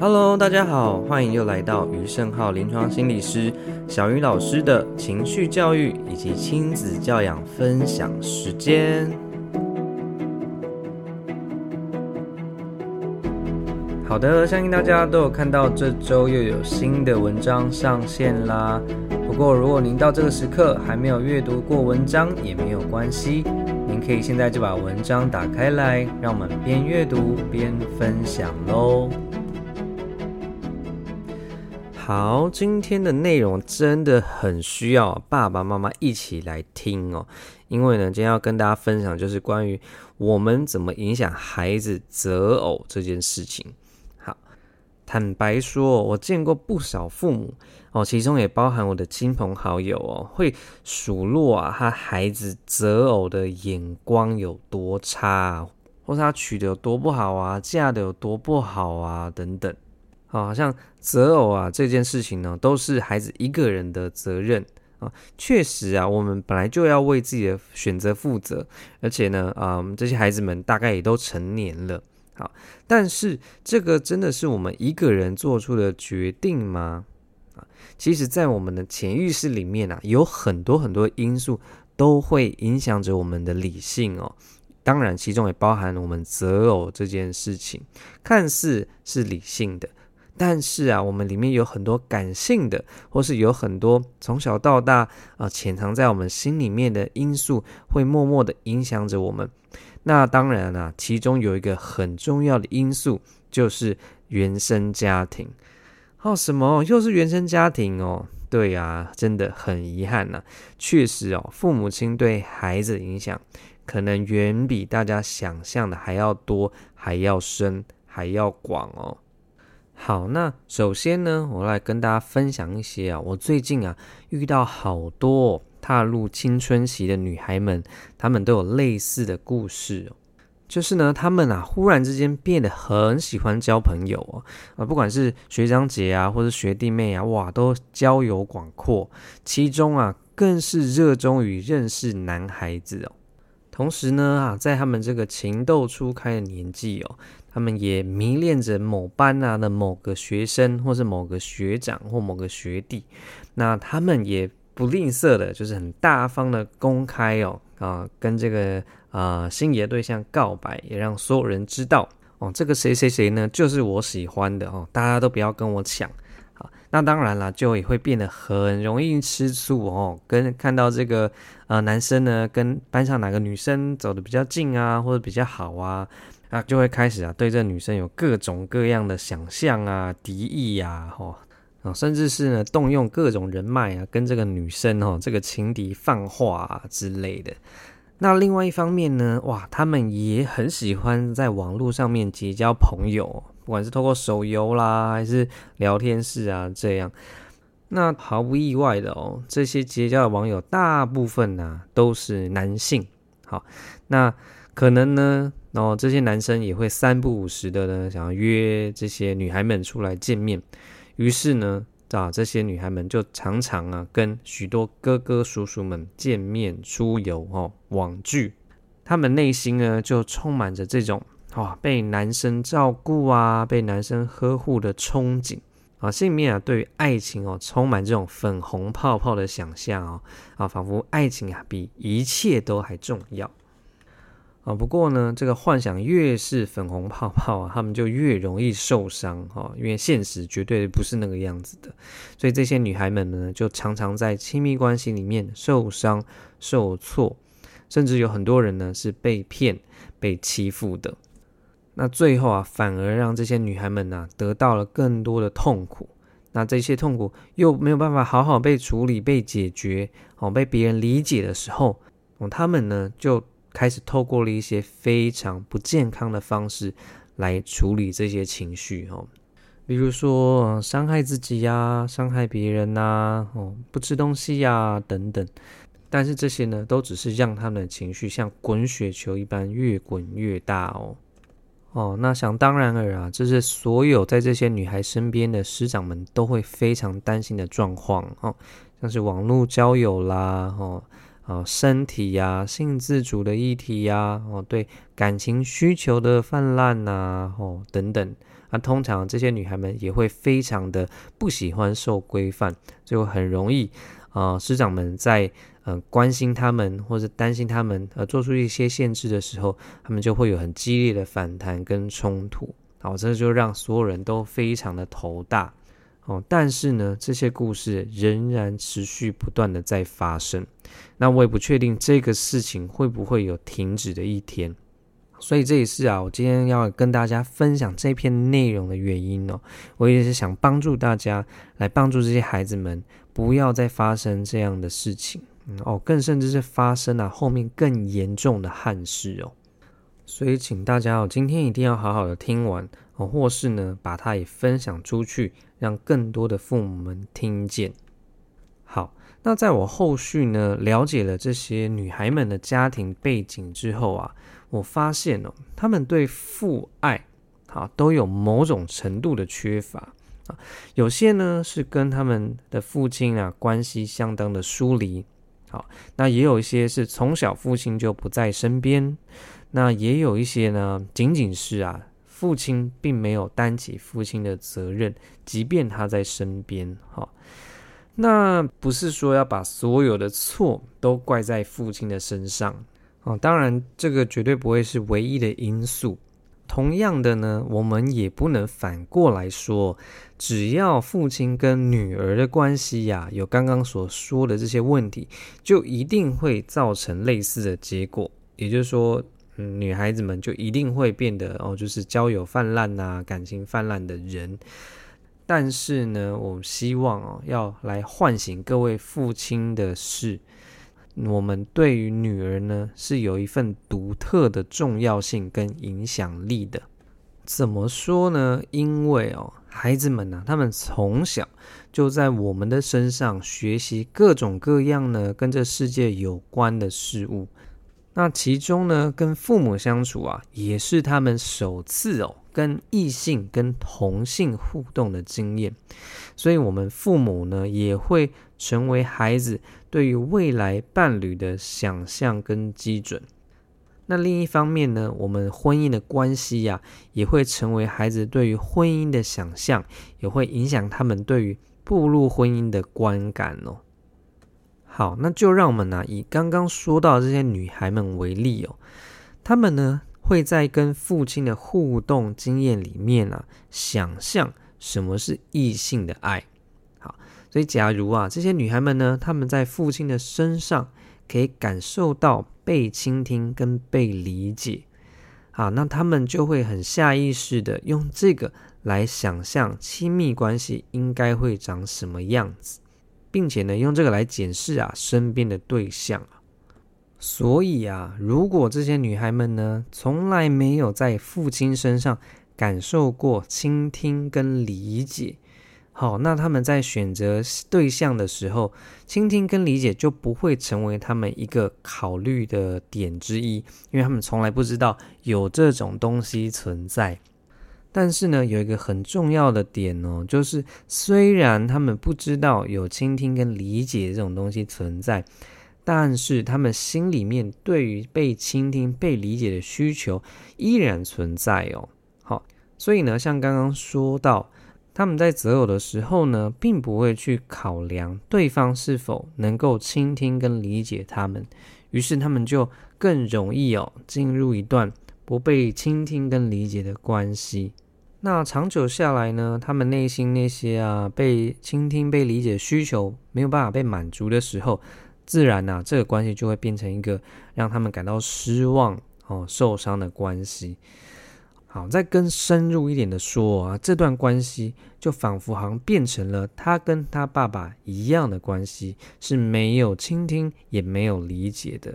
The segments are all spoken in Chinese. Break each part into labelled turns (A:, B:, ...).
A: Hello，大家好，欢迎又来到余胜浩临床心理师小余老师的情绪教育以及亲子教养分享时间。好的，相信大家都有看到这周又有新的文章上线啦。不过，如果您到这个时刻还没有阅读过文章，也没有关系，您可以现在就把文章打开来，让我们边阅读边分享喽。好，今天的内容真的很需要爸爸妈妈一起来听哦，因为呢，今天要跟大家分享就是关于我们怎么影响孩子择偶这件事情。好，坦白说，我见过不少父母哦，其中也包含我的亲朋好友哦，会数落啊他孩子择偶的眼光有多差，或是他娶的有多不好啊，嫁的有多不好啊，等等。好像择偶啊这件事情呢，都是孩子一个人的责任啊。确实啊，我们本来就要为自己的选择负责，而且呢，啊，这些孩子们大概也都成年了。好，但是这个真的是我们一个人做出的决定吗？啊，其实，在我们的潜意识里面啊，有很多很多因素都会影响着我们的理性哦。当然，其中也包含我们择偶这件事情，看似是理性的。但是啊，我们里面有很多感性的，或是有很多从小到大啊潜藏在我们心里面的因素，会默默的影响着我们。那当然啊，其中有一个很重要的因素，就是原生家庭。哦，什么？又是原生家庭哦？对呀，真的很遗憾呐。确实哦，父母亲对孩子影响，可能远比大家想象的还要多，还要深，还要广哦。好，那首先呢，我来跟大家分享一些啊，我最近啊遇到好多踏入青春期的女孩们，她们都有类似的故事哦。就是呢，她们啊忽然之间变得很喜欢交朋友哦，啊，不管是学长姐啊，或者学弟妹啊，哇，都交友广阔，其中啊更是热衷于认识男孩子哦。同时呢，啊，在他们这个情窦初开的年纪哦。他们也迷恋着某班啊的某个学生，或是某个学长或某个学弟。那他们也不吝啬的，就是很大方的公开哦啊，跟这个啊心仪的对象告白，也让所有人知道哦，这个谁谁谁呢，就是我喜欢的哦，大家都不要跟我抢。那当然了，就也会变得很容易吃醋哦，跟看到这个呃男生呢，跟班上哪个女生走得比较近啊，或者比较好啊。啊，就会开始啊，对这女生有各种各样的想象啊、敌意呀，吼啊，甚至是呢，动用各种人脉啊，跟这个女生哦，这个情敌放话啊之类的。那另外一方面呢，哇，他们也很喜欢在网络上面结交朋友，不管是透过手游啦，还是聊天室啊这样。那毫不意外的哦，这些结交的网友大部分呢，啊，都是男性。好，那可能呢。然后这些男生也会三不五时的呢，想要约这些女孩们出来见面。于是呢，啊，这些女孩们就常常啊，跟许多哥哥叔叔们见面、出游、哦，网聚。他们内心呢，就充满着这种哇、被男生照顾啊，被男生呵护的憧憬啊，心里面啊，对于爱情哦，充满这种粉红泡泡的想象哦，啊，仿佛爱情啊，比一切都还重要。啊，不过呢，这个幻想越是粉红泡泡啊，他们就越容易受伤哈，因为现实绝对不是那个样子的，所以这些女孩们呢，就常常在亲密关系里面受伤、受挫，甚至有很多人呢是被骗、被欺负的。那最后啊，反而让这些女孩们呢得到了更多的痛苦。那这些痛苦又没有办法好好被处理、被解决，哦，被别人理解的时候，哦，他们呢就。开始透过了一些非常不健康的方式来处理这些情绪哦。比如说伤害自己呀，伤害别人呐，哦，不吃东西呀，等等。但是这些呢，都只是让他们的情绪像滚雪球一般越滚越大哦。哦，那想当然尔啊，这是所有在这些女孩身边的师长们都会非常担心的状况哦，像是网络交友啦，哦，哦，身体呀、性自主的议题呀，哦，对感情需求的泛滥呐，哦，等等。那通常这些女孩们也会非常的不喜欢受规范，就很容易啊、师长们在嗯、呃、关心他们或者担心他们呃做出一些限制的时候，他们就会有很激烈的反弹跟冲突，好，这就让所有人都非常的头大哦。但是呢，这些故事仍然持续不断的在发生，那我也不确定这个事情会不会有停止的一天。所以这也是啊，我今天要跟大家分享这篇内容的原因哦。我也是想帮助大家，来帮助这些孩子们，不要再发生这样的事情，哦，更甚至是发生啊后面更严重的憾事哦。所以请大家哦，今天一定要好好的听完哦，或是呢把它也分享出去，让更多的父母们听见。好，那在我后续呢了解了这些女孩们的家庭背景之后啊。我发现哦，他们对父爱啊都有某种程度的缺乏啊，有些呢是跟他们的父亲啊关系相当的疏离，好，那也有一些是从小父亲就不在身边，那也有一些呢仅仅是啊父亲并没有担起父亲的责任，即便他在身边，哈，那不是说要把所有的错都怪在父亲的身上。哦，当然，这个绝对不会是唯一的因素。同样的呢，我们也不能反过来说，只要父亲跟女儿的关系呀，有刚刚所说的这些问题，就一定会造成类似的结果。也就是说，嗯，女孩子们就一定会变得哦，就是交友泛滥呐，感情泛滥的人。但是呢，我希望哦，要来唤醒各位父亲的是。我们对于女儿呢，是有一份独特的重要性跟影响力的。怎么说呢？因为哦，孩子们呢、他们从小就在我们的身上学习各种各样呢，跟这世界有关的事物。那其中呢，跟父母相处啊，也是他们首次哦，跟异性、跟同性互动的经验。所以，我们父母呢，也会成为孩子。对于未来伴侣的想象跟基准，那另一方面呢，我们婚姻的关系呀、也会成为孩子对于婚姻的想象，也会影响他们对于步入婚姻的观感哦。好，那就让我们呢、啊，以刚刚说到的这些女孩们为例哦，她们呢会在跟父亲的互动经验里面啊，想象什么是异性的爱。好所以，假如啊，这些女孩们呢，她们在父亲的身上可以感受到被倾听跟被理解，好，那她们就会很下意识的用这个来想象亲密关系应该会长什么样子，并且呢，用这个来检视啊身边的对象。所以啊，如果这些女孩们呢，从来没有在父亲身上感受过倾听跟理解。好，那他们在选择对象的时候，倾听跟理解就不会成为他们一个考虑的点之一，因为他们从来不知道有这种东西存在。但是呢，有一个很重要的点哦，就是虽然他们不知道有倾听跟理解这种东西存在，但是他们心里面对于被倾听、被理解的需求依然存在哦。好，所以呢，像刚刚说到。他们在择偶的时候呢，并不会去考量对方是否能够倾听跟理解他们，于是他们就更容易哦进入一段不被倾听跟理解的关系。那长久下来呢，他们内心那些啊被倾听、被理解需求没有办法被满足的时候，自然呐、啊，这个关系就会变成一个让他们感到失望哦、受伤的关系。好，再更深入一点的说啊，这段关系就仿佛好像变成了他跟他爸爸一样的关系，是没有倾听也没有理解的。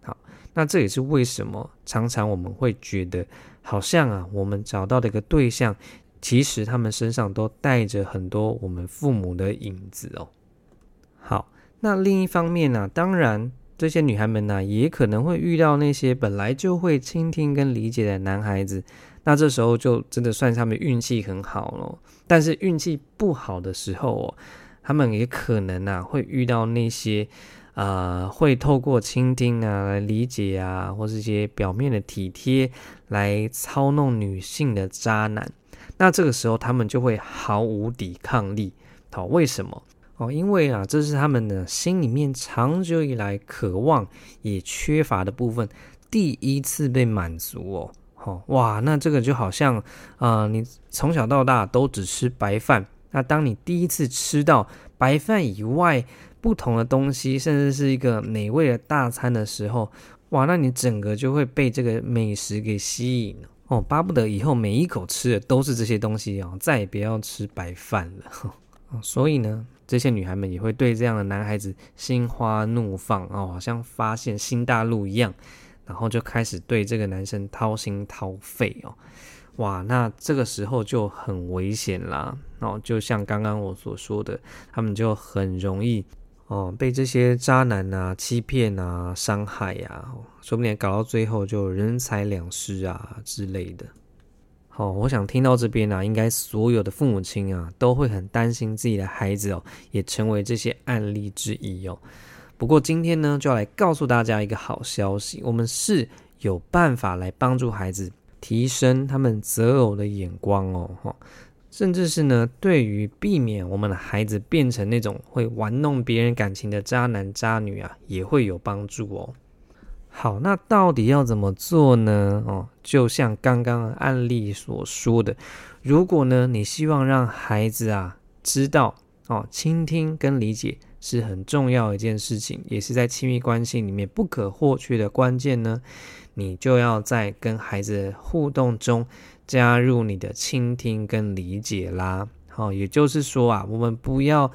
A: 好，那这也是为什么常常我们会觉得好像啊，我们找到的一个对象，其实他们身上都带着很多我们父母的影子哦。好，那另一方面呢、啊，当然这些女孩们呢、也可能会遇到那些本来就会倾听跟理解的男孩子，那这时候就真的算他们运气很好了。但是运气不好的时候哦，他们也可能啊，会遇到那些。呃，会透过倾听啊来理解啊，或是一些表面的体贴来操弄女性的渣男，那这个时候他们就会毫无抵抗力。好，为什么？哦，因为啊，这是他们的心里面长久以来渴望也缺乏的部分，第一次被满足哦。好，哇，那这个就好像啊，你从小到大都只吃白饭，那当你第一次吃到白饭以外。不同的东西，甚至是一个美味的大餐的时候，哇，那你整个就会被这个美食给吸引哦，巴不得以后每一口吃的都是这些东西哦，再也不要吃白饭了。所以呢，这些女孩们也会对这样的男孩子心花怒放哦，好像发现新大陆一样，然后就开始对这个男生掏心掏肺哦，哇，那这个时候就很危险啦哦，就像刚刚我所说的，他们就很容易。哦，被这些渣男啊欺骗啊、伤害呀、说不定搞到最后就人财两失啊之类的。好、我想听到这边啊，应该所有的父母亲啊都会很担心自己的孩子哦，也成为这些案例之一哦。不过今天呢，就要来告诉大家一个好消息，我们是有办法来帮助孩子提升他们择偶的眼光哦。哦甚至是呢，对于避免我们的孩子变成那种会玩弄别人感情的渣男渣女啊，也会有帮助哦。好，那到底要怎么做呢？哦，就像刚刚案例所说的，如果呢，你希望让孩子啊知道哦，倾听跟理解是很重要一件事情，也是在亲密关系里面不可或缺的关键呢，你就要在跟孩子互动中。加入你的倾听跟理解啦，好，也就是说啊，我们不要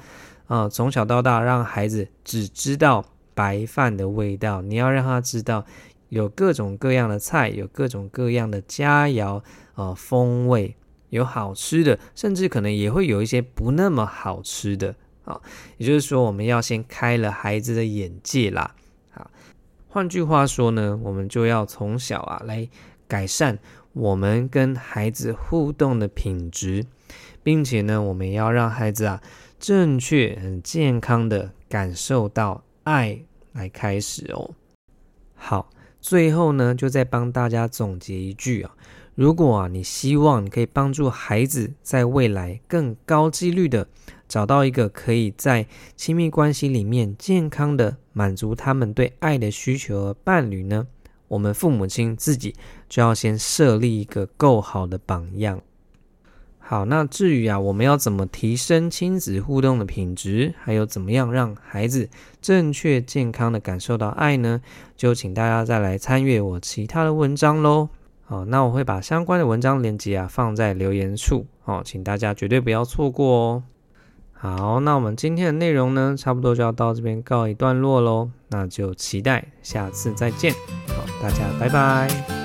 A: 啊从小到大让孩子只知道白饭的味道，你要让他知道有各种各样的菜，有各种各样的佳肴啊风味，有好吃的，甚至可能也会有一些不那么好吃的啊。也就是说，我们要先开了孩子的眼界啦。好，换句话说呢，我们就要从小啊来改善。我们跟孩子互动的品质，并且呢，我们要让孩子啊正确、很健康的感受到爱来开始哦。好，最后呢，就再帮大家总结一句啊：如果啊，你希望你可以帮助孩子在未来更高几率的找到一个可以在亲密关系里面健康的满足他们对爱的需求的伴侣呢，我们父母亲自己就要先设立一个够好的榜样。好，那至于啊，我们要怎么提升亲子互动的品质，还有怎么样让孩子正确健康的感受到爱呢？就请大家再来参阅我其他的文章喽。好，那我会把相关的文章链接啊放在留言处，好，请大家绝对不要错过哦。好，那我们今天的内容呢，差不多就要到这边告一段落喽。那就期待下次再见。好，大家拜拜。